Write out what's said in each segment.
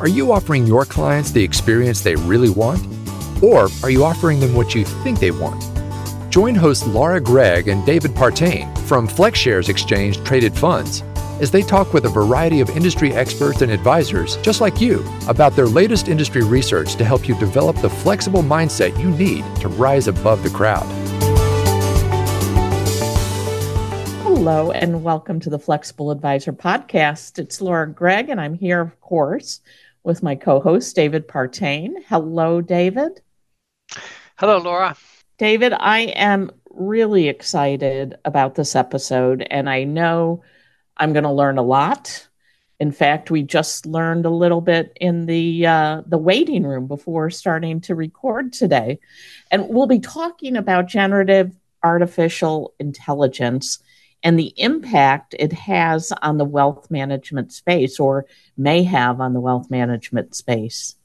Are you offering your clients the experience they really want? Or are you offering them what you think they want? Join hosts Laura Gregg and David Partain from FlexShares Exchange Traded Funds as they talk with a variety of industry experts and advisors just like you about their latest industry research to help you develop the flexible mindset you need to rise above the crowd. Hello, and welcome to the Flexible Advisor Podcast. It's Laura Gregg, and I'm here, of course, with my co host, David Partain. Hello, David. Hello, Laura. David, I am really excited about this episode, and I know I'm going to learn a lot. In fact, we just learned a little bit in the uh, the waiting room before starting to record today, and we'll be talking about generative artificial intelligence and the impact it has on the wealth management space or may have on the wealth management space.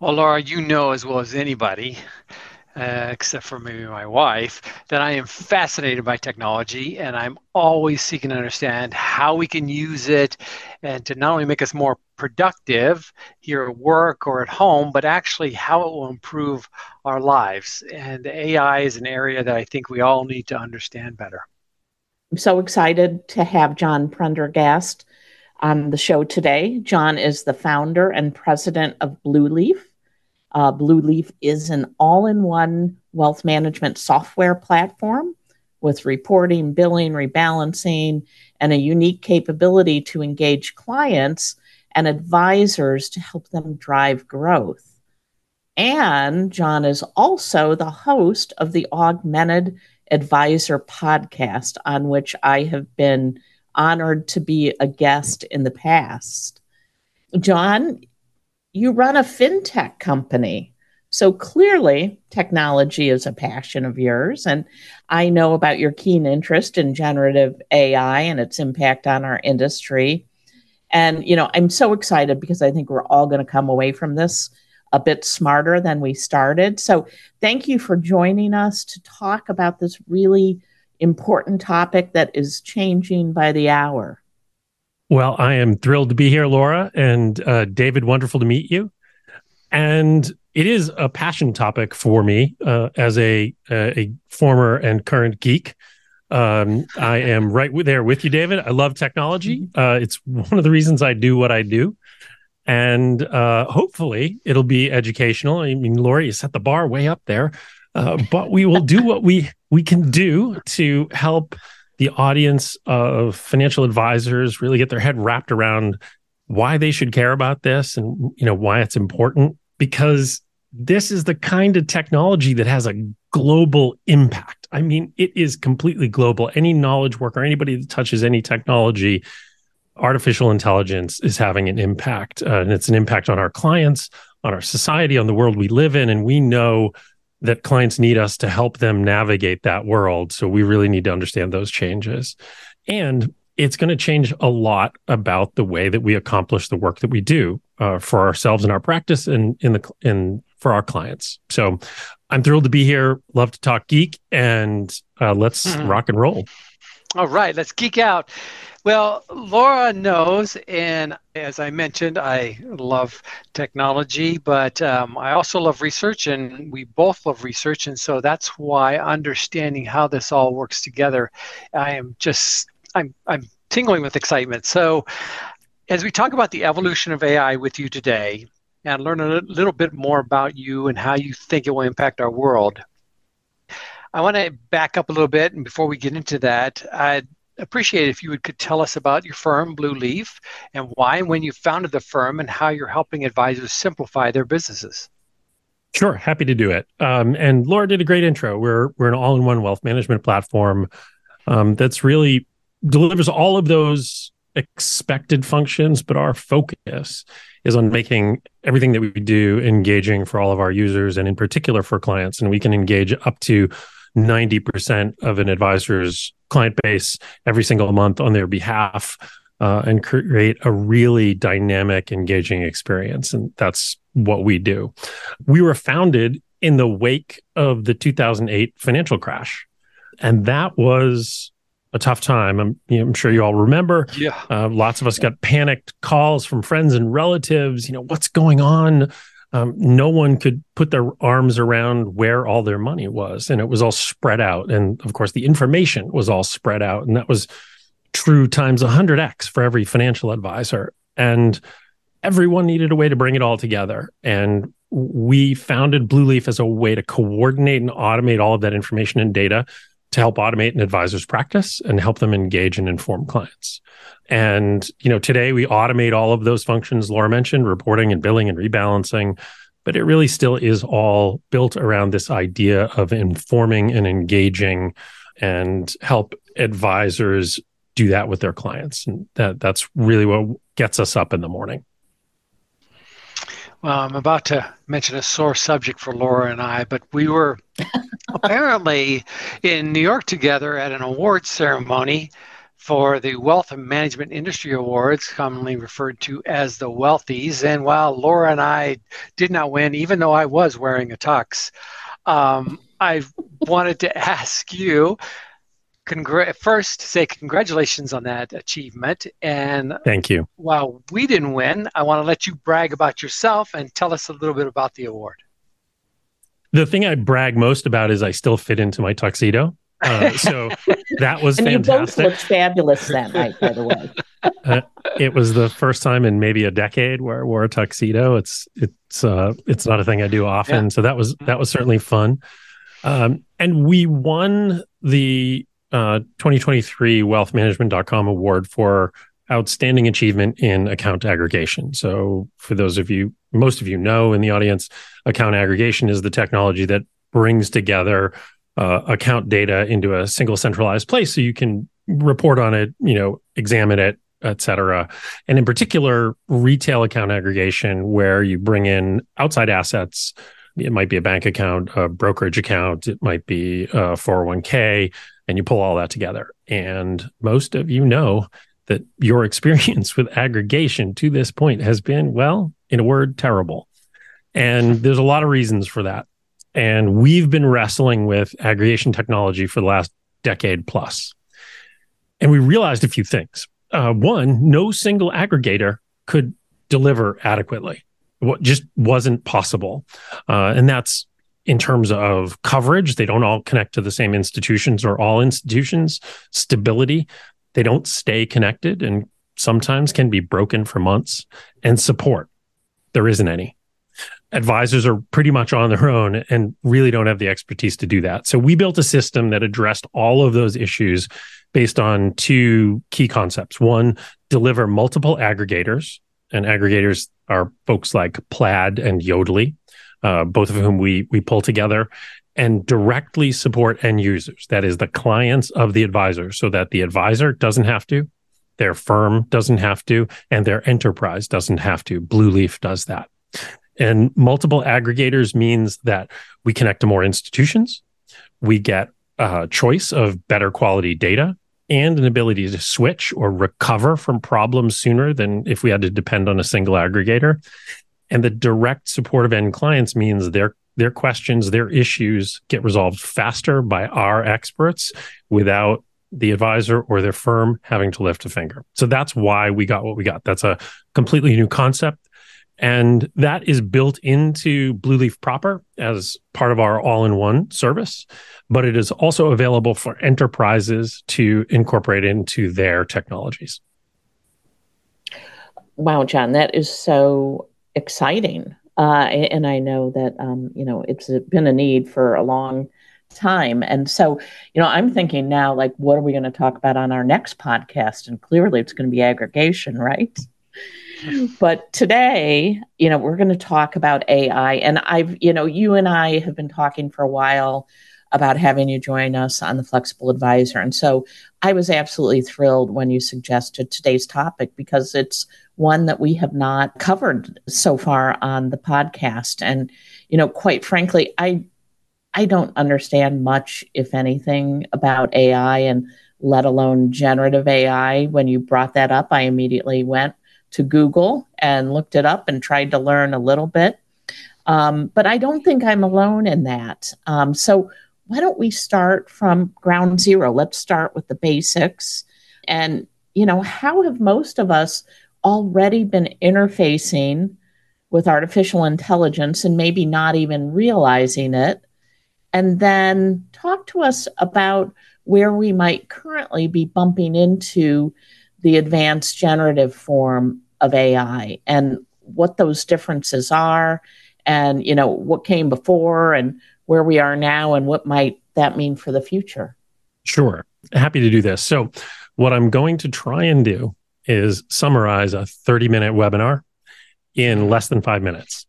Well, Laura, you know as well as anybody, uh, except for maybe my wife, that I am fascinated by technology and I'm always seeking to understand how we can use it and to not only make us more productive here at work or at home, but actually how it will improve our lives. And AI is an area that I think we all need to understand better. I'm so excited to have John Prendergast on the show today. John is the founder and president of Blueleaf. Uh, Blueleaf is an all in one wealth management software platform with reporting, billing, rebalancing, and a unique capability to engage clients and advisors to help them drive growth. And John is also the host of the Augmented Advisor podcast, on which I have been honored to be a guest in the past. John, you run a fintech company. So clearly, technology is a passion of yours. And I know about your keen interest in generative AI and its impact on our industry. And, you know, I'm so excited because I think we're all going to come away from this a bit smarter than we started. So, thank you for joining us to talk about this really important topic that is changing by the hour. Well, I am thrilled to be here, Laura and uh, David. Wonderful to meet you. And it is a passion topic for me uh, as a, a former and current geek. Um, I am right there with you, David. I love technology. Mm-hmm. Uh, it's one of the reasons I do what I do and uh, hopefully it'll be educational. I mean, Lori, you set the bar way up there, uh, but we will do what we we can do to help the audience of financial advisors really get their head wrapped around why they should care about this and you know why it's important because this is the kind of technology that has a global impact. I mean, it is completely global. Any knowledge worker, anybody that touches any technology artificial intelligence is having an impact, uh, and it's an impact on our clients, on our society, on the world we live in. And we know that clients need us to help them navigate that world. So we really need to understand those changes. And it's going to change a lot about the way that we accomplish the work that we do uh, for ourselves in our practice and in the in for our clients. So I'm thrilled to be here. Love to talk geek, and uh, let's mm-hmm. rock and roll. All right, let's geek out. Well, Laura knows, and as I mentioned, I love technology, but um, I also love research, and we both love research, and so that's why understanding how this all works together, I am just I'm I'm tingling with excitement. So, as we talk about the evolution of AI with you today, and learn a little bit more about you and how you think it will impact our world. I want to back up a little bit, and before we get into that, I'd appreciate if you would could tell us about your firm, Blueleaf, and why and when you founded the firm and how you're helping advisors simplify their businesses. Sure, happy to do it. Um, and Laura did a great intro. We're we're an all-in-one wealth management platform um, that's really delivers all of those expected functions, but our focus is on making everything that we do engaging for all of our users and in particular for clients. And we can engage up to 90% of an advisor's client base every single month on their behalf uh, and create a really dynamic, engaging experience. And that's what we do. We were founded in the wake of the 2008 financial crash. And that was a tough time. I'm, you know, I'm sure you all remember. Yeah. Uh, lots of us got panicked calls from friends and relatives. You know, what's going on? Um, no one could put their arms around where all their money was, and it was all spread out. And of course, the information was all spread out, and that was true times 100x for every financial advisor. And everyone needed a way to bring it all together. And we founded Blueleaf as a way to coordinate and automate all of that information and data to help automate an advisor's practice and help them engage and inform clients. And you know, today we automate all of those functions Laura mentioned, reporting and billing and rebalancing, but it really still is all built around this idea of informing and engaging and help advisors do that with their clients. And that that's really what gets us up in the morning. Well, I'm about to mention a sore subject for Laura and I, but we were apparently in New York together at an awards ceremony for the Wealth and Management Industry Awards, commonly referred to as the Wealthies. And while Laura and I did not win, even though I was wearing a tux, um, I wanted to ask you congr- first say congratulations on that achievement. And thank you. While we didn't win, I want to let you brag about yourself and tell us a little bit about the award. The thing I brag most about is I still fit into my tuxedo. Uh, so that was and fantastic. You both looked fabulous that night, by the way. Uh, it was the first time in maybe a decade where I wore a tuxedo. It's it's uh, it's not a thing I do often, yeah. so that was that was certainly fun. Um, and we won the uh, 2023 wealthmanagement.com award for outstanding achievement in account aggregation. So, for those of you, most of you know in the audience, account aggregation is the technology that brings together uh, account data into a single centralized place so you can report on it, you know, examine it, et cetera. And in particular, retail account aggregation, where you bring in outside assets. It might be a bank account, a brokerage account, it might be a 401k, and you pull all that together. And most of you know that your experience with aggregation to this point has been, well, in a word, terrible. And there's a lot of reasons for that. And we've been wrestling with aggregation technology for the last decade plus. And we realized a few things. Uh, one, no single aggregator could deliver adequately. What just wasn't possible. Uh, and that's in terms of coverage, they don't all connect to the same institutions or all institutions. Stability, they don't stay connected and sometimes can be broken for months. And support, there isn't any. Advisors are pretty much on their own and really don't have the expertise to do that. So we built a system that addressed all of those issues based on two key concepts. One, deliver multiple aggregators, and aggregators are folks like Plaid and Yodlee uh, both of whom we we pull together and directly support end users. That is the clients of the advisor, so that the advisor doesn't have to, their firm doesn't have to, and their enterprise doesn't have to. Blueleaf does that. And multiple aggregators means that we connect to more institutions, we get a choice of better quality data, and an ability to switch or recover from problems sooner than if we had to depend on a single aggregator. And the direct support of end clients means their their questions, their issues get resolved faster by our experts without the advisor or their firm having to lift a finger. So that's why we got what we got. That's a completely new concept. And that is built into Blueleaf proper as part of our all in one service, but it is also available for enterprises to incorporate into their technologies. Wow, John, that is so exciting. Uh, and I know that, um, you know, it's been a need for a long time. And so, you know, I'm thinking now, like, what are we going to talk about on our next podcast? And clearly it's going to be aggregation, right? but today, you know, we're going to talk about AI. And I've, you know, you and I have been talking for a while about having you join us on the Flexible Advisor. And so I was absolutely thrilled when you suggested today's topic because it's one that we have not covered so far on the podcast. And, you know, quite frankly, I I don't understand much, if anything, about AI and let alone generative AI. When you brought that up, I immediately went to Google and looked it up and tried to learn a little bit. Um, but I don't think I'm alone in that. Um, so, why don't we start from ground zero? Let's start with the basics. And, you know, how have most of us already been interfacing with artificial intelligence and maybe not even realizing it? And then talk to us about where we might currently be bumping into the advanced generative form of AI and what those differences are and you know what came before and where we are now and what might that mean for the future sure happy to do this so what i'm going to try and do is summarize a 30 minute webinar in less than five minutes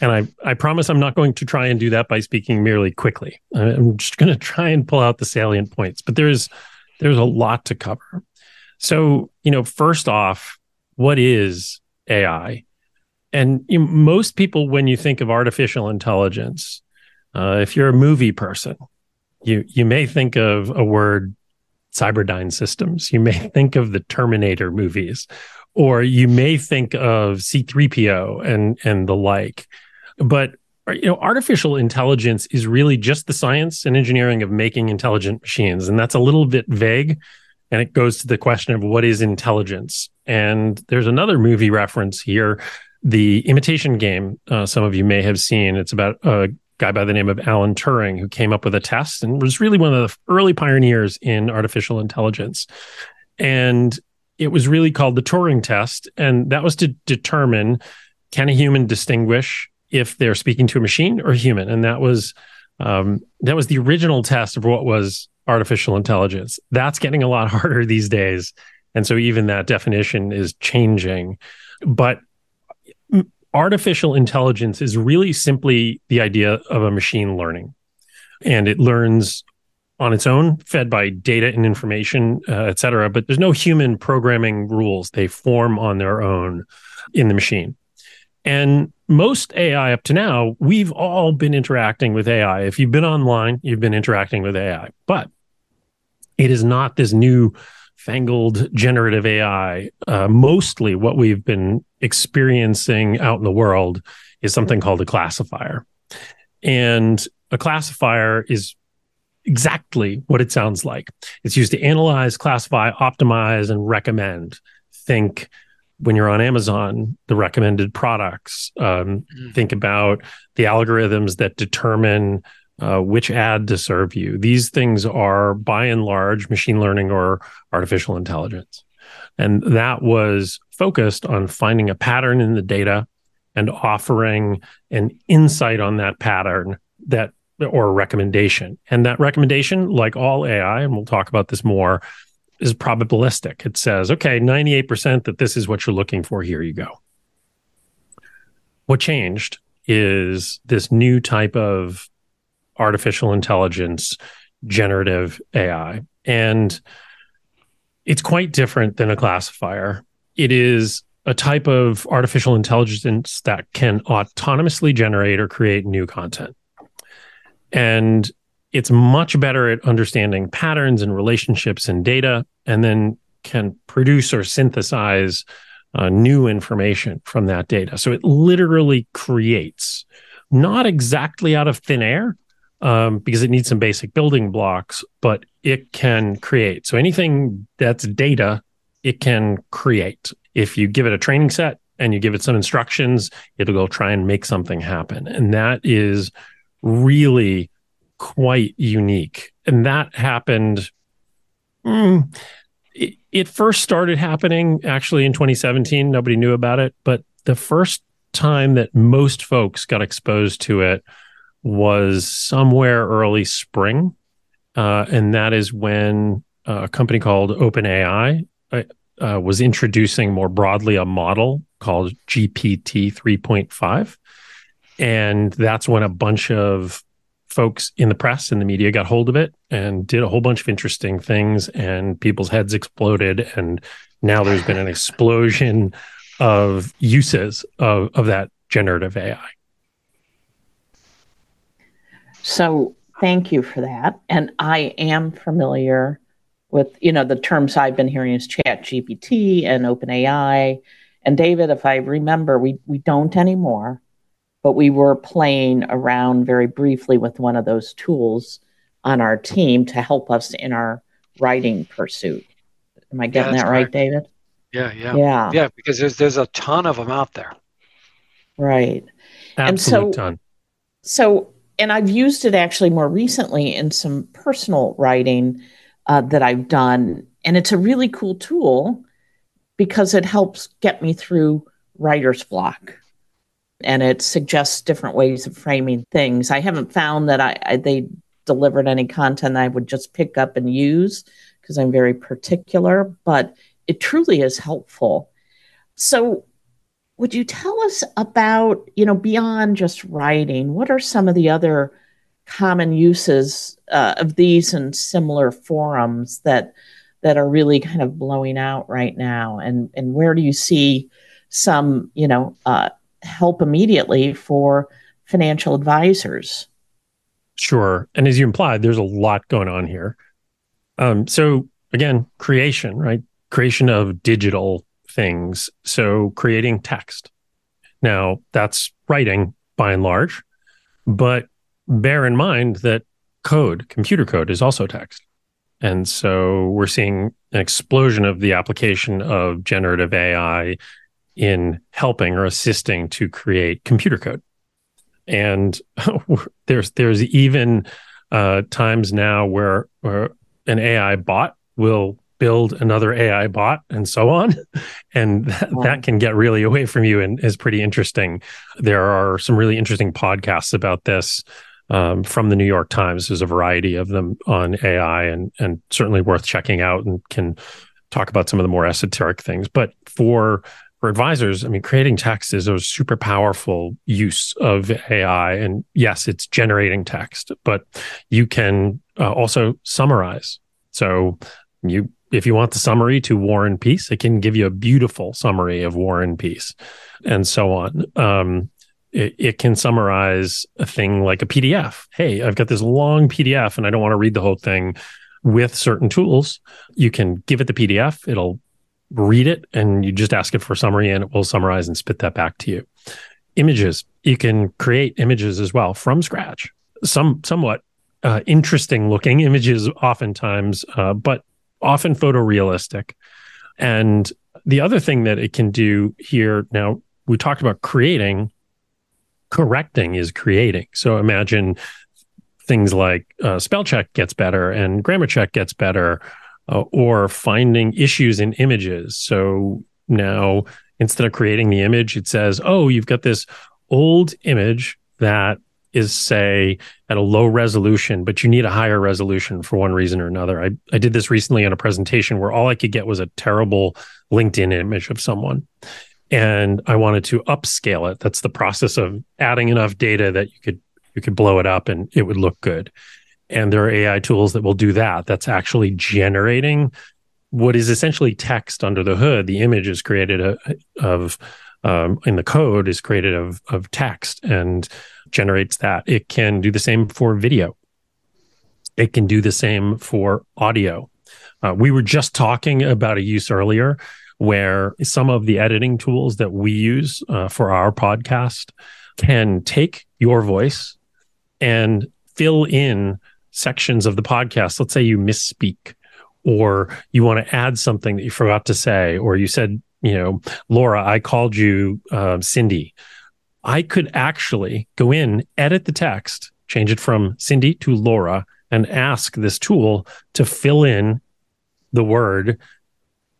and I, I promise I'm not going to try and do that by speaking merely quickly. I'm just going to try and pull out the salient points, but there's there's a lot to cover. So, you know, first off, what is AI? And you know, most people, when you think of artificial intelligence, uh, if you're a movie person, you you may think of a word Cyberdyne Systems. You may think of the Terminator movies, or you may think of C3PO and and the like. But you know, artificial intelligence is really just the science and engineering of making intelligent machines, and that's a little bit vague. And it goes to the question of what is intelligence. And there's another movie reference here, the Imitation Game. Uh, some of you may have seen. It's about a guy by the name of Alan Turing who came up with a test and was really one of the early pioneers in artificial intelligence. And it was really called the Turing test, and that was to determine can a human distinguish if they're speaking to a machine or a human, and that was um, that was the original test of what was artificial intelligence. That's getting a lot harder these days, and so even that definition is changing. But artificial intelligence is really simply the idea of a machine learning, and it learns on its own, fed by data and information, uh, et cetera. But there's no human programming rules; they form on their own in the machine. And most AI up to now, we've all been interacting with AI. If you've been online, you've been interacting with AI, but it is not this new fangled generative AI. Uh, mostly what we've been experiencing out in the world is something called a classifier. And a classifier is exactly what it sounds like. It's used to analyze, classify, optimize, and recommend. Think when you're on Amazon, the recommended products. Um, mm. Think about the algorithms that determine uh, which ad to serve you. These things are by and large machine learning or artificial intelligence. And that was focused on finding a pattern in the data and offering an insight on that pattern that or recommendation. And that recommendation, like all AI, and we'll talk about this more, is probabilistic. It says, okay, 98% that this is what you're looking for. Here you go. What changed is this new type of artificial intelligence, generative AI. And it's quite different than a classifier. It is a type of artificial intelligence that can autonomously generate or create new content. And it's much better at understanding patterns and relationships and data, and then can produce or synthesize uh, new information from that data. So it literally creates, not exactly out of thin air, um, because it needs some basic building blocks, but it can create. So anything that's data, it can create. If you give it a training set and you give it some instructions, it'll go try and make something happen. And that is really quite unique. And that happened. Mm, it, it first started happening actually in 2017. Nobody knew about it. But the first time that most folks got exposed to it was somewhere early spring. Uh, and that is when uh, a company called OpenAI uh, uh was introducing more broadly a model called GPT 3.5. And that's when a bunch of folks in the press and the media got hold of it and did a whole bunch of interesting things and people's heads exploded and now there's been an explosion of uses of, of that generative ai so thank you for that and i am familiar with you know the terms i've been hearing is chat gpt and open ai and david if i remember we we don't anymore but we were playing around very briefly with one of those tools on our team to help us in our writing pursuit. Am I getting yeah, that right, David? Yeah, yeah, yeah, yeah. Because there's there's a ton of them out there. Right. Absolute and so, ton. So, and I've used it actually more recently in some personal writing uh, that I've done, and it's a really cool tool because it helps get me through writer's block and it suggests different ways of framing things. I haven't found that I, I they delivered any content I would just pick up and use because I'm very particular, but it truly is helpful. So, would you tell us about, you know, beyond just writing, what are some of the other common uses uh, of these and similar forums that that are really kind of blowing out right now, and and where do you see some, you know, uh, help immediately for financial advisors? Sure. And as you implied, there's a lot going on here. Um, so again, creation, right? Creation of digital things. So creating text. Now that's writing by and large, but bear in mind that code, computer code is also text. And so we're seeing an explosion of the application of generative AI in helping or assisting to create computer code. And there's there's even uh, times now where, where an AI bot will build another AI bot and so on. And that, wow. that, can get really away from you and is pretty interesting. There are some really interesting podcasts about this um, from the New York Times. There's a variety of them on AI and, and certainly worth checking out and can talk about some of the more esoteric things. But for for advisors, I mean, creating text is a super powerful use of AI. And yes, it's generating text, but you can uh, also summarize. So you, if you want the summary to War and Peace, it can give you a beautiful summary of War and Peace, and so on. Um, it, it can summarize a thing like a PDF. Hey, I've got this long PDF, and I don't want to read the whole thing. With certain tools, you can give it the PDF. It'll read it and you just ask it for a summary and it will summarize and spit that back to you. Images, you can create images as well from scratch. Some somewhat uh, interesting looking images, oftentimes, uh, but often photorealistic. And the other thing that it can do here now, we talked about creating, correcting is creating. So imagine things like uh, spell check gets better and grammar check gets better uh, or finding issues in images. So now instead of creating the image, it says, oh, you've got this old image that is say at a low resolution, but you need a higher resolution for one reason or another. I, I did this recently on a presentation where all I could get was a terrible LinkedIn image of someone. And I wanted to upscale it. That's the process of adding enough data that you could you could blow it up and it would look good and there are AI tools that will do that. That's actually generating what is essentially text under the hood. The image is created uh, of um, in the code is created of of text and generates that. It can do the same for video. It can do the same for audio. Uh, we were just talking about a use earlier where some of the editing tools that we use uh, for our podcast can take your voice and fill in sections of the podcast, let's say you misspeak or you want to add something that you forgot to say, or you said, you know, Laura, I called you uh, Cindy. I could actually go in, edit the text, change it from Cindy to Laura, and ask this tool to fill in the word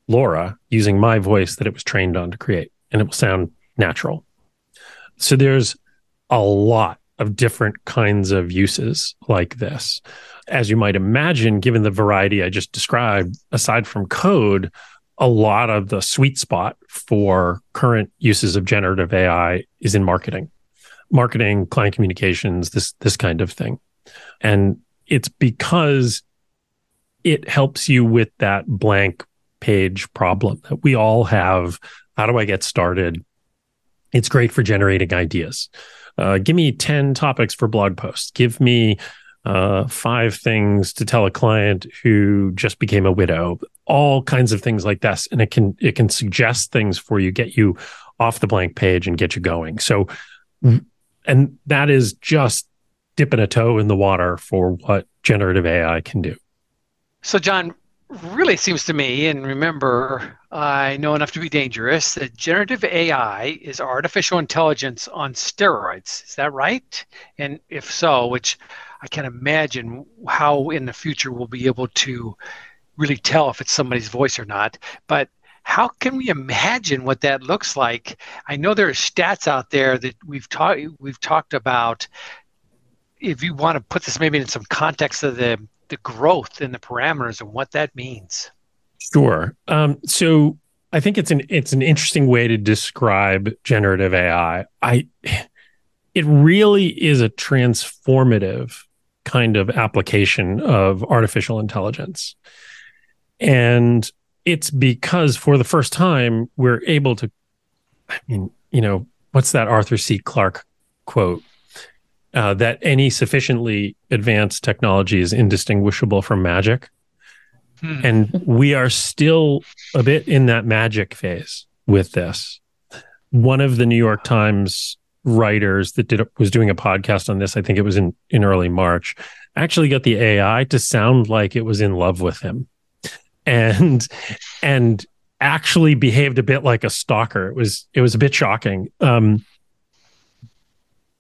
Laura using my voice that it was trained on to create, and it will sound natural. So there's a lot of different kinds of uses like this. As you might imagine, given the variety I just described, aside from code, a lot of the sweet spot for current uses of generative AI is in marketing, marketing, client communications, this this kind of thing. And it's because it helps you with that blank page problem that we all have. How do I get started? It's great for generating ideas uh, give me 10 topics for blog posts. Give me uh, five things to tell a client who just became a widow. All kinds of things like this, and it can it can suggest things for you, get you off the blank page, and get you going. So, and that is just dipping a toe in the water for what generative AI can do. So, John, really seems to me, and remember, I know enough to be dangerous, that generative AI is artificial intelligence on steroids. Is that right? And if so, which I can't imagine how in the future we'll be able to really tell if it's somebody's voice or not. But how can we imagine what that looks like? I know there are stats out there that we've talked we've talked about. If you want to put this maybe in some context of the the growth in the parameters and what that means. Sure. Um, so I think it's an it's an interesting way to describe generative AI. I it really is a transformative kind of application of artificial intelligence. And it's because for the first time we're able to I mean, you know, what's that Arthur C. Clarke quote? uh, that any sufficiently advanced technology is indistinguishable from magic. Hmm. And we are still a bit in that magic phase with this. One of the New York Times writers that did was doing a podcast on this, I think it was in, in early March, actually got the AI to sound like it was in love with him. And and actually behaved a bit like a stalker. It was it was a bit shocking. Um,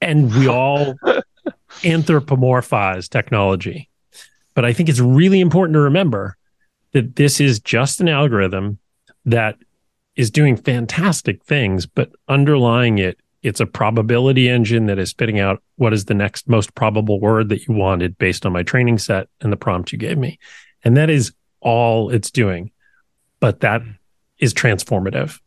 and we all anthropomorphize technology. But I think it's really important to remember that this is just an algorithm that is doing fantastic things, but underlying it, it's a probability engine that is spitting out what is the next most probable word that you wanted based on my training set and the prompt you gave me. And that is all it's doing. But that is transformative.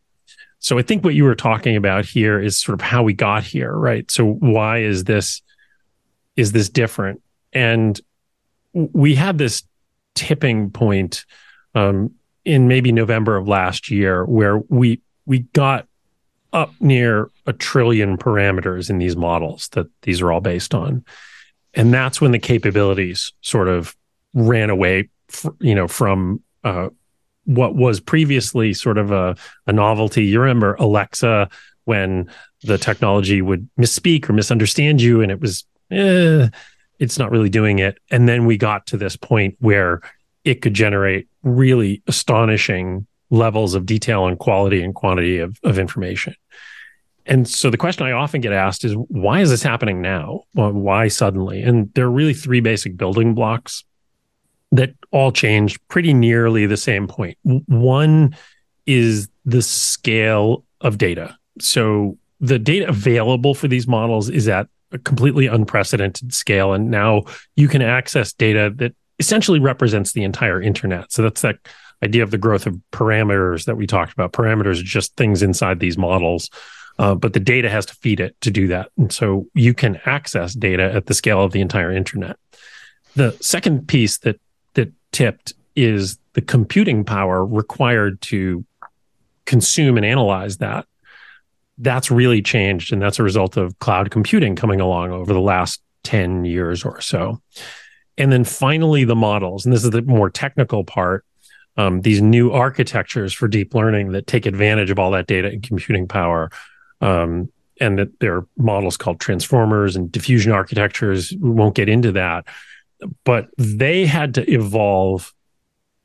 So I think what you were talking about here is sort of how we got here, right? So why is this is this different? And we had this tipping point um, in maybe November of last year where we we got up near a trillion parameters in these models that these are all based on, and that's when the capabilities sort of ran away, you know, from uh, what was previously sort of a, a novelty. You remember Alexa when the technology would misspeak or misunderstand you, and it was, eh, it's not really doing it. And then we got to this point where it could generate really astonishing levels of detail and quality and quantity of, of information. And so the question I often get asked is, why is this happening now? Why suddenly? And there are really three basic building blocks that all changed pretty nearly the same point. One is the scale of data. So the data available for these models is at a completely unprecedented scale. And now you can access data that essentially represents the entire internet. So that's that idea of the growth of parameters that we talked about. Parameters are just things inside these models. Uh, but the data has to feed it to do that. And so you can access data at the scale of the entire internet. The second piece that tipped is the computing power required to consume and analyze that. That's really changed. And that's a result of cloud computing coming along over the last 10 years or so. And then finally, the models. And this is the more technical part. Um, these new architectures for deep learning that take advantage of all that data and computing power. Um, and that there are models called transformers and diffusion architectures. We won't get into that but they had to evolve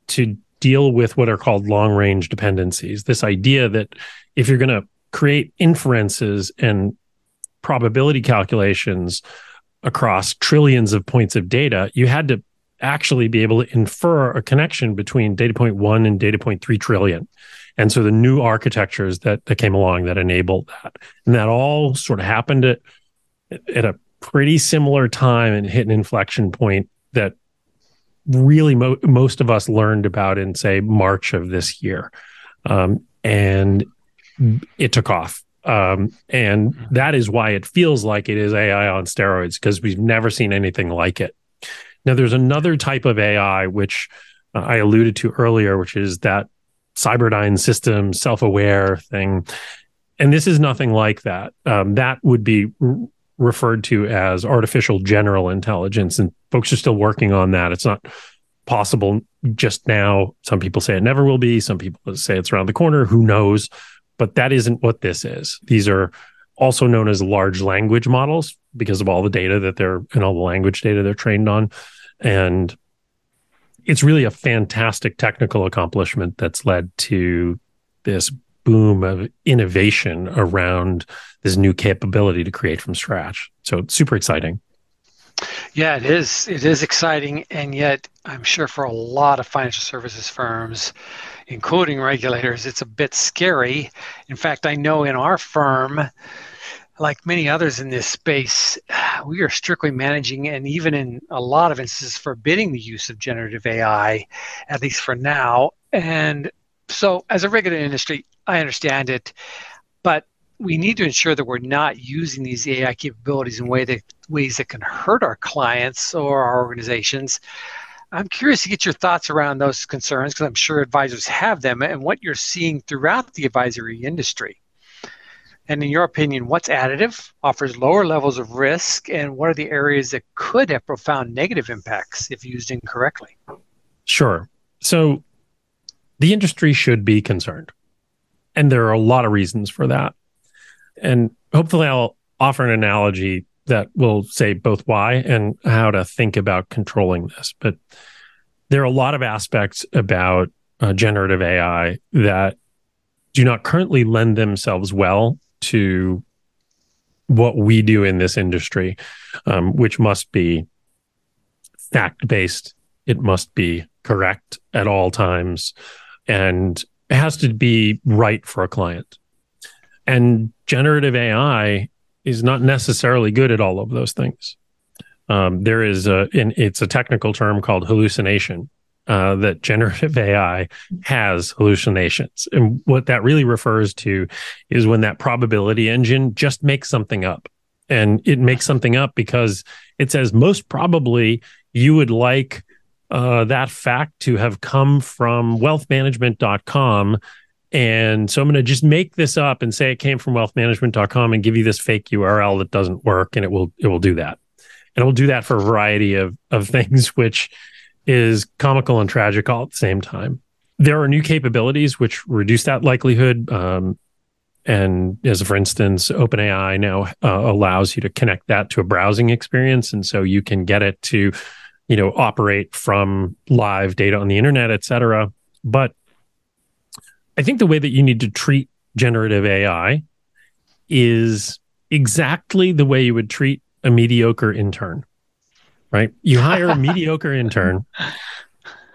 to deal with what are called long range dependencies. This idea that if you're going to create inferences and probability calculations across trillions of points of data, you had to actually be able to infer a connection between data point one and data point three trillion. And so the new architectures that, that came along that enabled that. And that all sort of happened at, at a pretty similar time and hit an inflection point that really mo- most of us learned about in say March of this year, um, and it took off. Um, and that is why it feels like it is AI on steroids because we've never seen anything like it. Now, there's another type of AI which uh, I alluded to earlier, which is that Cyberdyne system self-aware thing, and this is nothing like that. Um, that would be referred to as artificial general intelligence, and folks are still working on that. It's not possible just now. Some people say it never will be. Some people say it's around the corner. Who knows? But that isn't what this is. These are also known as large language models because of all the data that they're and all the language data they're trained on. And it's really a fantastic technical accomplishment that's led to this boom of innovation around this new capability to create from scratch. So super exciting. Yeah, it is. It is exciting, and yet I'm sure for a lot of financial services firms, including regulators, it's a bit scary. In fact, I know in our firm, like many others in this space, we are strictly managing and even in a lot of instances forbidding the use of generative AI, at least for now. And so, as a regulated industry, I understand it, but we need to ensure that we're not using these AI capabilities in way that, ways that can hurt our clients or our organizations. I'm curious to get your thoughts around those concerns because I'm sure advisors have them and what you're seeing throughout the advisory industry. And in your opinion, what's additive, offers lower levels of risk, and what are the areas that could have profound negative impacts if used incorrectly? Sure. So the industry should be concerned. And there are a lot of reasons for that. And hopefully, I'll offer an analogy that will say both why and how to think about controlling this. But there are a lot of aspects about uh, generative AI that do not currently lend themselves well to what we do in this industry, um, which must be fact based. It must be correct at all times. And it has to be right for a client. And generative AI is not necessarily good at all of those things. Um, there is a, in, it's a technical term called hallucination, uh, that generative AI has hallucinations. And what that really refers to is when that probability engine just makes something up. And it makes something up because it says most probably you would like uh, that fact to have come from wealthmanagement.com. And so I'm going to just make this up and say it came from wealthmanagement.com and give you this fake URL that doesn't work. And it will, it will do that. And it will do that for a variety of, of things, which is comical and tragic all at the same time. There are new capabilities which reduce that likelihood. Um, and as for instance, OpenAI now uh, allows you to connect that to a browsing experience, and so you can get it to, you know, operate from live data on the internet, et cetera. But I think the way that you need to treat generative AI is exactly the way you would treat a mediocre intern right? You hire a mediocre intern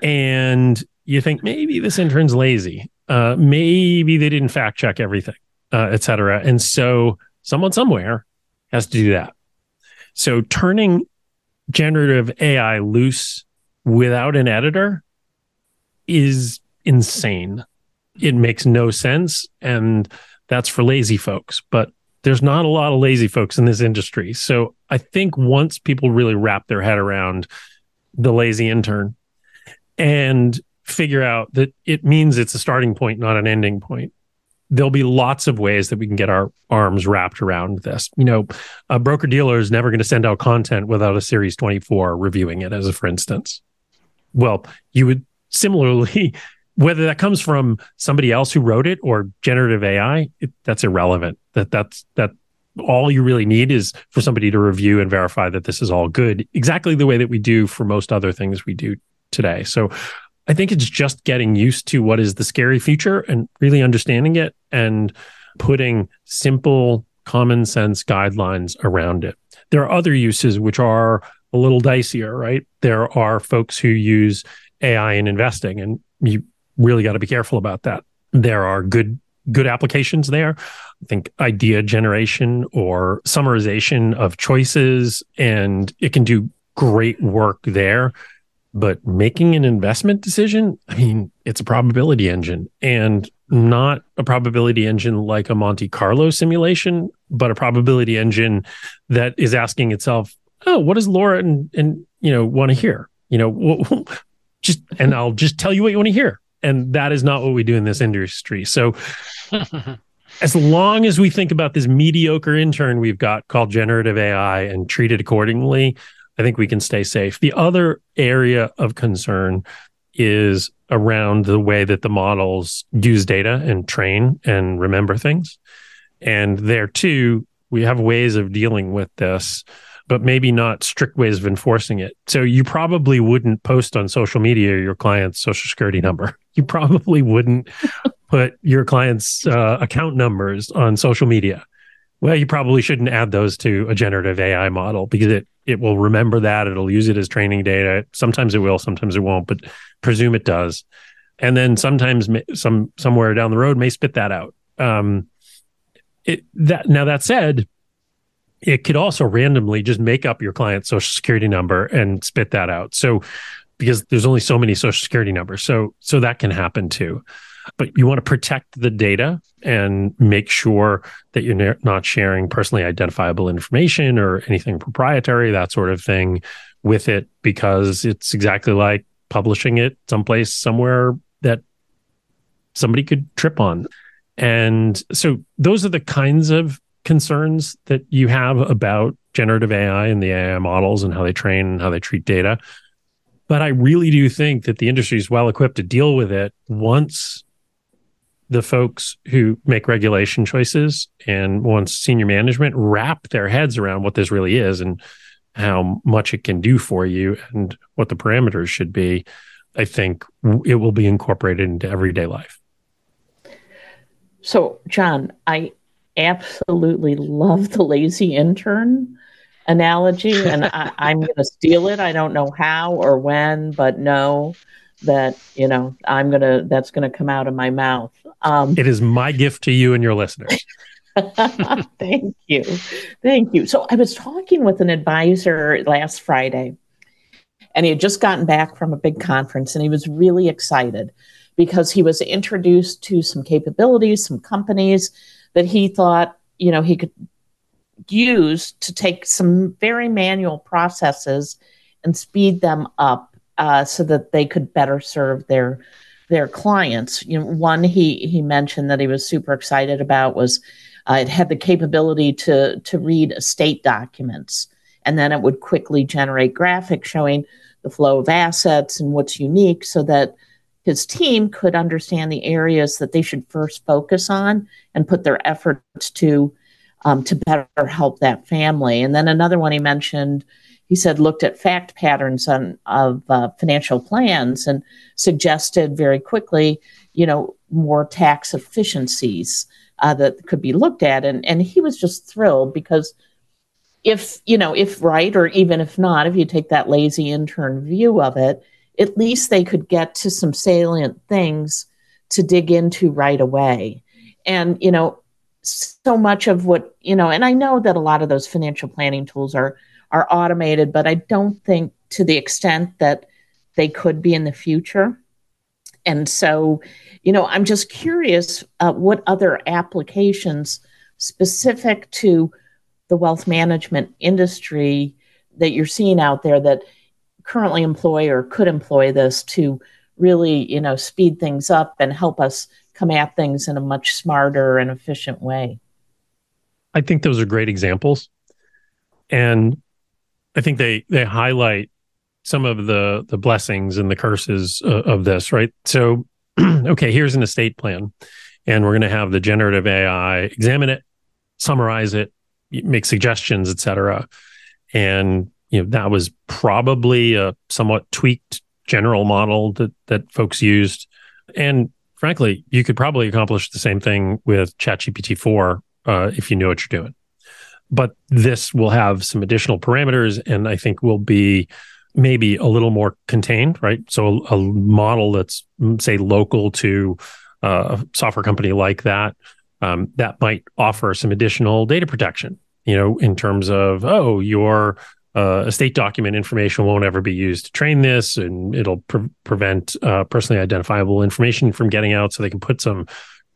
and you think maybe this intern's lazy. Uh, maybe they didn't fact check everything, uh, et cetera. And so someone somewhere has to do that. So turning generative AI loose without an editor is insane. It makes no sense. And that's for lazy folks. But there's not a lot of lazy folks in this industry. So I think once people really wrap their head around the lazy intern and figure out that it means it's a starting point, not an ending point, there'll be lots of ways that we can get our arms wrapped around this. You know, a broker dealer is never going to send out content without a Series 24 reviewing it, as a for instance. Well, you would similarly whether that comes from somebody else who wrote it or generative AI, it, that's irrelevant. That that's that all you really need is for somebody to review and verify that this is all good, exactly the way that we do for most other things we do today. So I think it's just getting used to what is the scary future and really understanding it and putting simple common sense guidelines around it. There are other uses which are a little dicier, right? There are folks who use AI in investing and you really got to be careful about that. There are good good applications there. I think idea generation or summarization of choices, and it can do great work there. But making an investment decision, I mean, it's a probability engine and not a probability engine like a Monte Carlo simulation, but a probability engine that is asking itself, oh, what does Laura and, and you know want to hear? You know, just and I'll just tell you what you want to hear and that is not what we do in this industry. So as long as we think about this mediocre intern we've got called generative AI and treat it accordingly, I think we can stay safe. The other area of concern is around the way that the models use data and train and remember things. And there too, we have ways of dealing with this but maybe not strict ways of enforcing it. So you probably wouldn't post on social media your client's social security number. You probably wouldn't put your client's uh, account numbers on social media. Well, you probably shouldn't add those to a generative AI model because it it will remember that. It'll use it as training data. Sometimes it will, sometimes it won't, but presume it does. And then sometimes some somewhere down the road may spit that out. Um, it that now that said, it could also randomly just make up your client's social security number and spit that out. So because there's only so many social security numbers. So so that can happen too. But you want to protect the data and make sure that you're not sharing personally identifiable information or anything proprietary, that sort of thing with it, because it's exactly like publishing it someplace, somewhere that somebody could trip on. And so those are the kinds of concerns that you have about generative AI and the AI models and how they train and how they treat data. But I really do think that the industry is well equipped to deal with it once the folks who make regulation choices and once senior management wrap their heads around what this really is and how much it can do for you and what the parameters should be, I think it will be incorporated into everyday life. So, John, I absolutely love the lazy intern analogy, and I, am going to steal it. I don't know how or when, but know that you know I'm gonna that's gonna come out of my mouth. Um, it is my gift to you and your listeners. Thank you, thank you. So I was talking with an advisor last Friday, and he had just gotten back from a big conference, and he was really excited because he was introduced to some capabilities, some companies that he thought, you know, he could use to take some very manual processes and speed them up uh, so that they could better serve their their clients. You know, one he he mentioned that he was super excited about was uh, it had the capability to to read estate documents, and then it would quickly generate graphics showing the flow of assets and what's unique, so that his team could understand the areas that they should first focus on and put their efforts to um, to better help that family. And then another one he mentioned, he said looked at fact patterns on of uh, financial plans and suggested very quickly, you know, more tax efficiencies uh, that could be looked at. And and he was just thrilled because if you know if right or even if not, if you take that lazy intern view of it at least they could get to some salient things to dig into right away. And, you know, so much of what, you know, and I know that a lot of those financial planning tools are are automated, but I don't think to the extent that they could be in the future. And so, you know, I'm just curious uh, what other applications specific to the wealth management industry that you're seeing out there that currently employ or could employ this to really, you know, speed things up and help us come at things in a much smarter and efficient way. I think those are great examples. And I think they they highlight some of the the blessings and the curses uh, of this, right? So okay, here's an estate plan and we're going to have the generative AI examine it, summarize it, make suggestions, etc. And you know that was probably a somewhat tweaked general model that that folks used. And frankly you could probably accomplish the same thing with chatgpt 4 uh, if you knew what you're doing. But this will have some additional parameters and i think will be maybe a little more contained right? So a, a model that's mm, say local to uh, a software company like that um, that might offer some additional data protection you know in terms of oh your uh, estate document information won't ever be used to train this, and it'll pre- prevent uh, personally identifiable information from getting out. So they can put some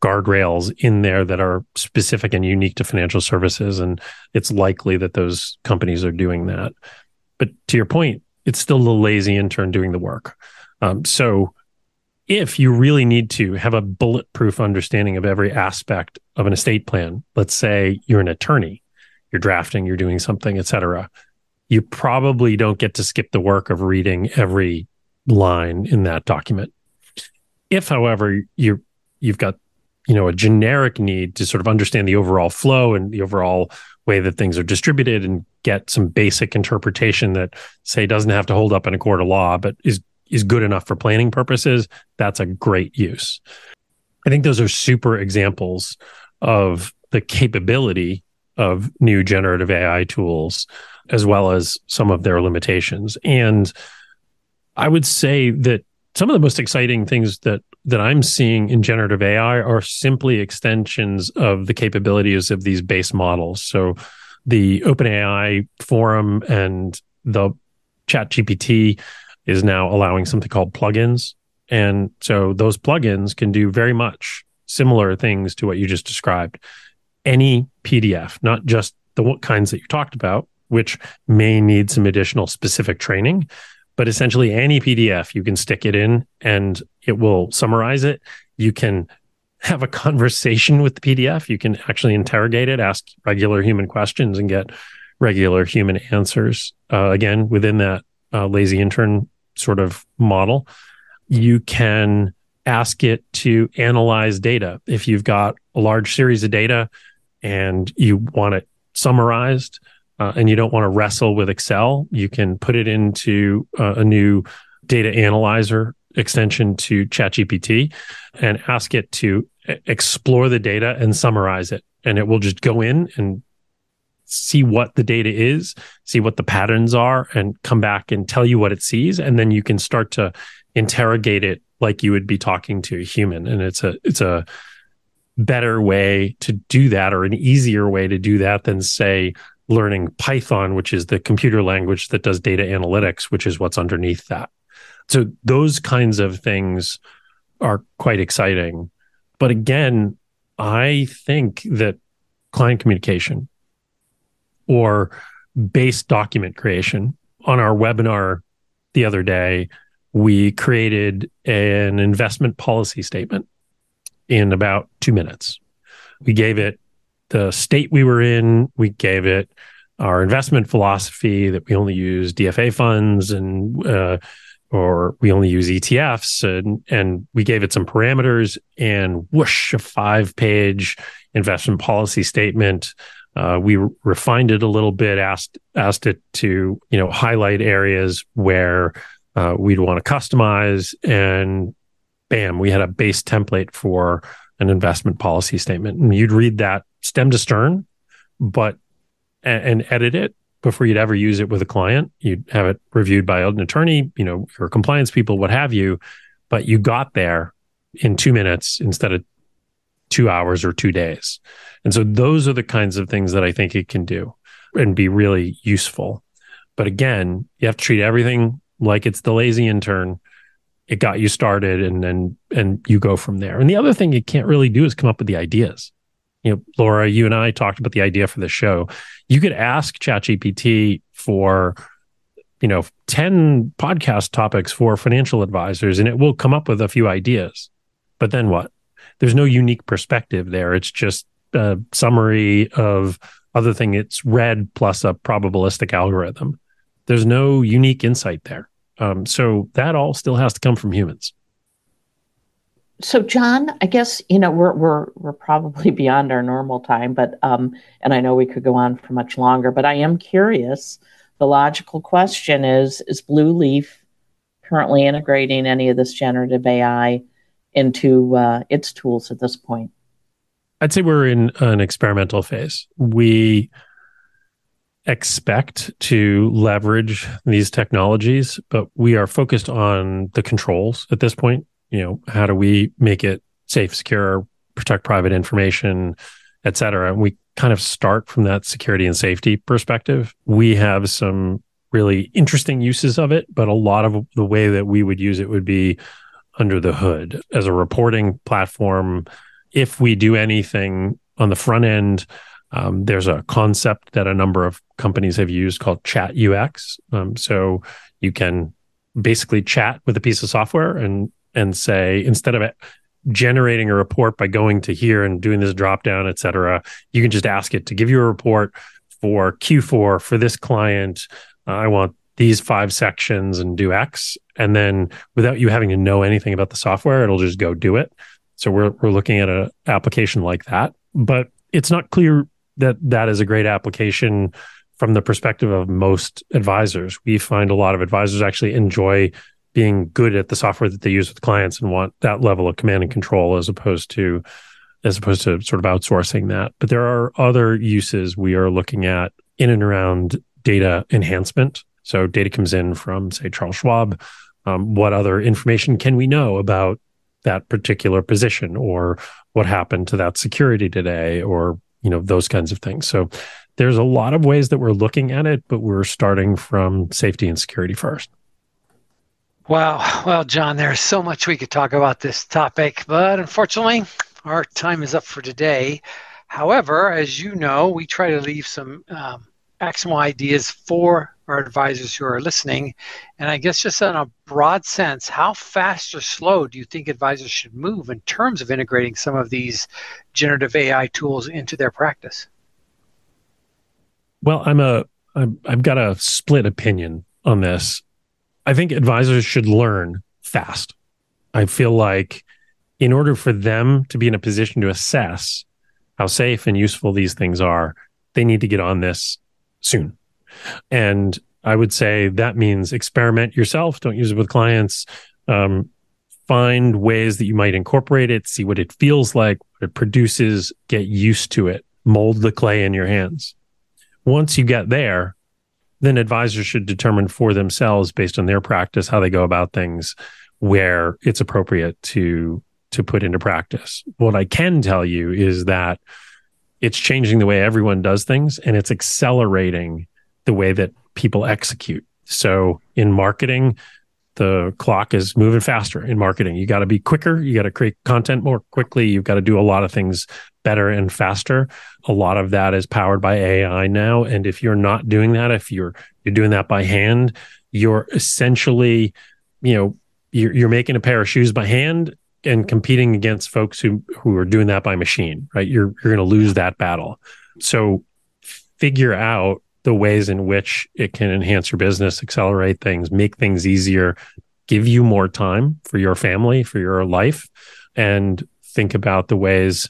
guardrails in there that are specific and unique to financial services, and it's likely that those companies are doing that. But to your point, it's still the lazy intern doing the work. Um, so if you really need to have a bulletproof understanding of every aspect of an estate plan, let's say you're an attorney, you're drafting, you're doing something, et cetera you probably don't get to skip the work of reading every line in that document. If, however, you you've got you know a generic need to sort of understand the overall flow and the overall way that things are distributed and get some basic interpretation that say doesn't have to hold up in a court of law but is is good enough for planning purposes that's a great use i think those are super examples of the capability of new generative ai tools as well as some of their limitations and i would say that some of the most exciting things that that I'm seeing in generative AI are simply extensions of the capabilities of these base models. So the OpenAI forum and the ChatGPT is now allowing something called plugins. And so those plugins can do very much similar things to what you just described. Any PDF, not just the kinds that you talked about, which may need some additional specific training, but essentially any PDF you can stick it in and it will summarize it. You can have a conversation with the PDF. You can actually interrogate it, ask regular human questions, and get regular human answers. Uh, again, within that uh, lazy intern sort of model, you can ask it to analyze data. If you've got a large series of data and you want it summarized, uh, and you don't want to wrestle with Excel, you can put it into uh, a new data analyzer extension to ChatGPT and ask it to explore the data and summarize it. And it will just go in and see what the data is, see what the patterns are, and come back and tell you what it sees. And then you can start to interrogate it like you would be talking to a human. And it's a it's a better way to do that or an easier way to do that than say learning Python, which is the computer language that does data analytics, which is what's underneath that. So those kinds of things are quite exciting. But again, I think that client communication or base document creation on our webinar the other day, we created an investment policy statement in about two minutes. We gave it the state we were in. We gave it our investment philosophy that we only use DFA funds and uh, or we only use ETFs and and we gave it some parameters and whoosh a five page investment policy statement. Uh, we re- refined it a little bit, asked asked it to you know highlight areas where uh, we'd want to customize, and bam, we had a base template for an investment policy statement. And you'd read that stem to stern, but and, and edit it before you'd ever use it with a client. You'd have it reviewed by an attorney, you know, your compliance people, what have you. But you got there in two minutes instead of two hours or two days. And so those are the kinds of things that I think it can do and be really useful. But again, you have to treat everything like it's the lazy intern. It got you started and then and you go from there. And the other thing you can't really do is come up with the ideas you know, Laura, you and I talked about the idea for the show. You could ask ChatGPT for, you know, 10 podcast topics for financial advisors and it will come up with a few ideas. But then what? There's no unique perspective there. It's just a summary of other thing it's read plus a probabilistic algorithm. There's no unique insight there. Um, so that all still has to come from humans so John, I guess you know we're we're we're probably beyond our normal time, but um, and I know we could go on for much longer, but I am curious. The logical question is: Is Blueleaf currently integrating any of this generative AI into uh, its tools at this point? I'd say we're in an experimental phase. We expect to leverage these technologies, but we are focused on the controls at this point you know, how do we make it safe, secure, protect private information, et cetera? And we kind of start from that security and safety perspective. We have some really interesting uses of it, but a lot of the way that we would use it would be under the hood as a reporting platform. If we do anything on the front end, um, there's a concept that a number of companies have used called chat UX. Um, so you can basically chat with a piece of software and and say instead of generating a report by going to here and doing this drop down, et cetera, you can just ask it to give you a report for Q4 for this client. Uh, I want these five sections and do X. And then without you having to know anything about the software, it'll just go do it. So we're we're looking at an application like that, but it's not clear that that is a great application from the perspective of most advisors. We find a lot of advisors actually enjoy being good at the software that they use with clients and want that level of command and control as opposed to as opposed to sort of outsourcing that. But there are other uses we are looking at in and around data enhancement. So data comes in from, say, Charles Schwab. Um, what other information can we know about that particular position, or what happened to that security today, or you know those kinds of things. So there's a lot of ways that we're looking at it, but we're starting from safety and security first. Wow. Well, John, there's so much we could talk about this topic, but unfortunately, our time is up for today. However, as you know, we try to leave some um, actionable ideas for our advisors who are listening. And I guess just in a broad sense, how fast or slow do you think advisors should move in terms of integrating some of these generative AI tools into their practice? Well, I'm a I've got a split opinion on this. I think advisors should learn fast. I feel like in order for them to be in a position to assess how safe and useful these things are, they need to get on this soon. And I would say that means experiment yourself. Don't use it with clients. Um, find ways that you might incorporate it, see what it feels like, what it produces, get used to it, mold the clay in your hands. Once you get there, then advisors should determine for themselves based on their practice how they go about things where it's appropriate to to put into practice. What I can tell you is that it's changing the way everyone does things and it's accelerating the way that people execute. So in marketing, the clock is moving faster in marketing. You got to be quicker. You got to create content more quickly. You've got to do a lot of things better and faster. A lot of that is powered by AI now. And if you're not doing that, if you're you're doing that by hand, you're essentially, you know, you're, you're making a pair of shoes by hand and competing against folks who who are doing that by machine, right? You're you're going to lose that battle. So figure out the ways in which it can enhance your business, accelerate things, make things easier, give you more time for your family, for your life, and think about the ways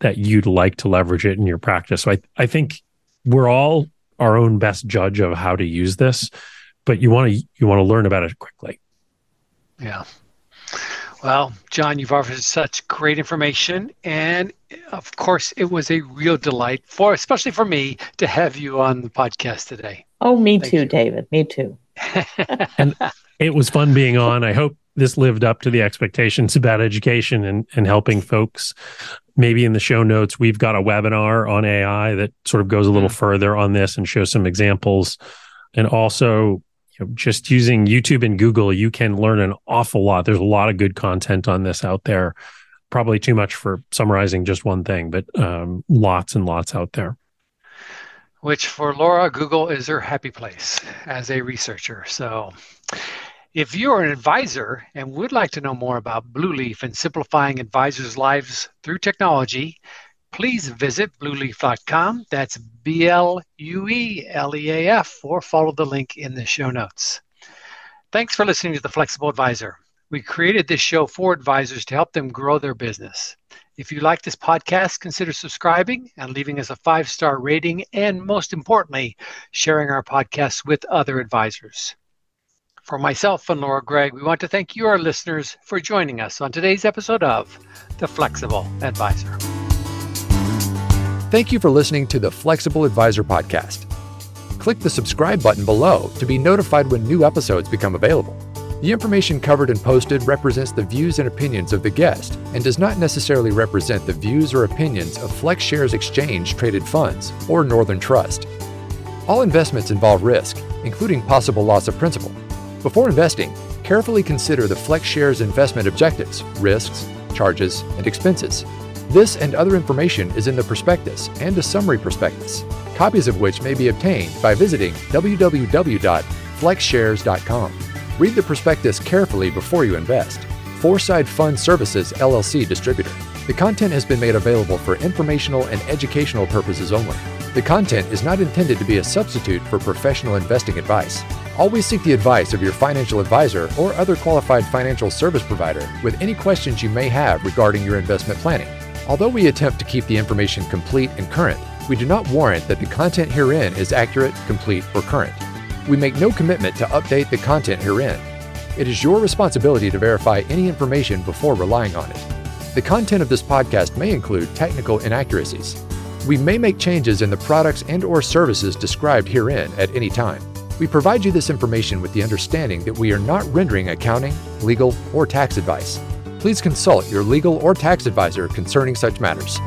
that you'd like to leverage it in your practice. So I, I think we're all our own best judge of how to use this, but you want to you want to learn about it quickly. Yeah. Well, John, you've offered such great information, and of course, it was a real delight for, especially for me, to have you on the podcast today. Oh, me Thank too, you. David. Me too. and it was fun being on. I hope this lived up to the expectations about education and, and helping folks. Maybe in the show notes, we've got a webinar on AI that sort of goes a little mm-hmm. further on this and shows some examples. And also, you know, just using YouTube and Google, you can learn an awful lot. There's a lot of good content on this out there. Probably too much for summarizing just one thing, but um, lots and lots out there. Which for Laura, Google is her happy place as a researcher. So if you're an advisor and would like to know more about Blueleaf and simplifying advisors' lives through technology, please visit blueleaf.com. That's B L U E L E A F, or follow the link in the show notes. Thanks for listening to The Flexible Advisor. We created this show for advisors to help them grow their business. If you like this podcast, consider subscribing and leaving us a five star rating, and most importantly, sharing our podcast with other advisors. For myself and Laura Gregg, we want to thank you, our listeners, for joining us on today's episode of The Flexible Advisor. Thank you for listening to the Flexible Advisor Podcast. Click the subscribe button below to be notified when new episodes become available. The information covered and posted represents the views and opinions of the guest and does not necessarily represent the views or opinions of FlexShares Exchange Traded Funds or Northern Trust. All investments involve risk, including possible loss of principal. Before investing, carefully consider the FlexShares investment objectives, risks, charges, and expenses. This and other information is in the prospectus and a summary prospectus, copies of which may be obtained by visiting www.flexshares.com. Read the prospectus carefully before you invest. Foreside Fund Services LLC distributor. The content has been made available for informational and educational purposes only. The content is not intended to be a substitute for professional investing advice. Always seek the advice of your financial advisor or other qualified financial service provider with any questions you may have regarding your investment planning. Although we attempt to keep the information complete and current, we do not warrant that the content herein is accurate, complete, or current. We make no commitment to update the content herein. It is your responsibility to verify any information before relying on it. The content of this podcast may include technical inaccuracies. We may make changes in the products and or services described herein at any time. We provide you this information with the understanding that we are not rendering accounting, legal, or tax advice. Please consult your legal or tax advisor concerning such matters.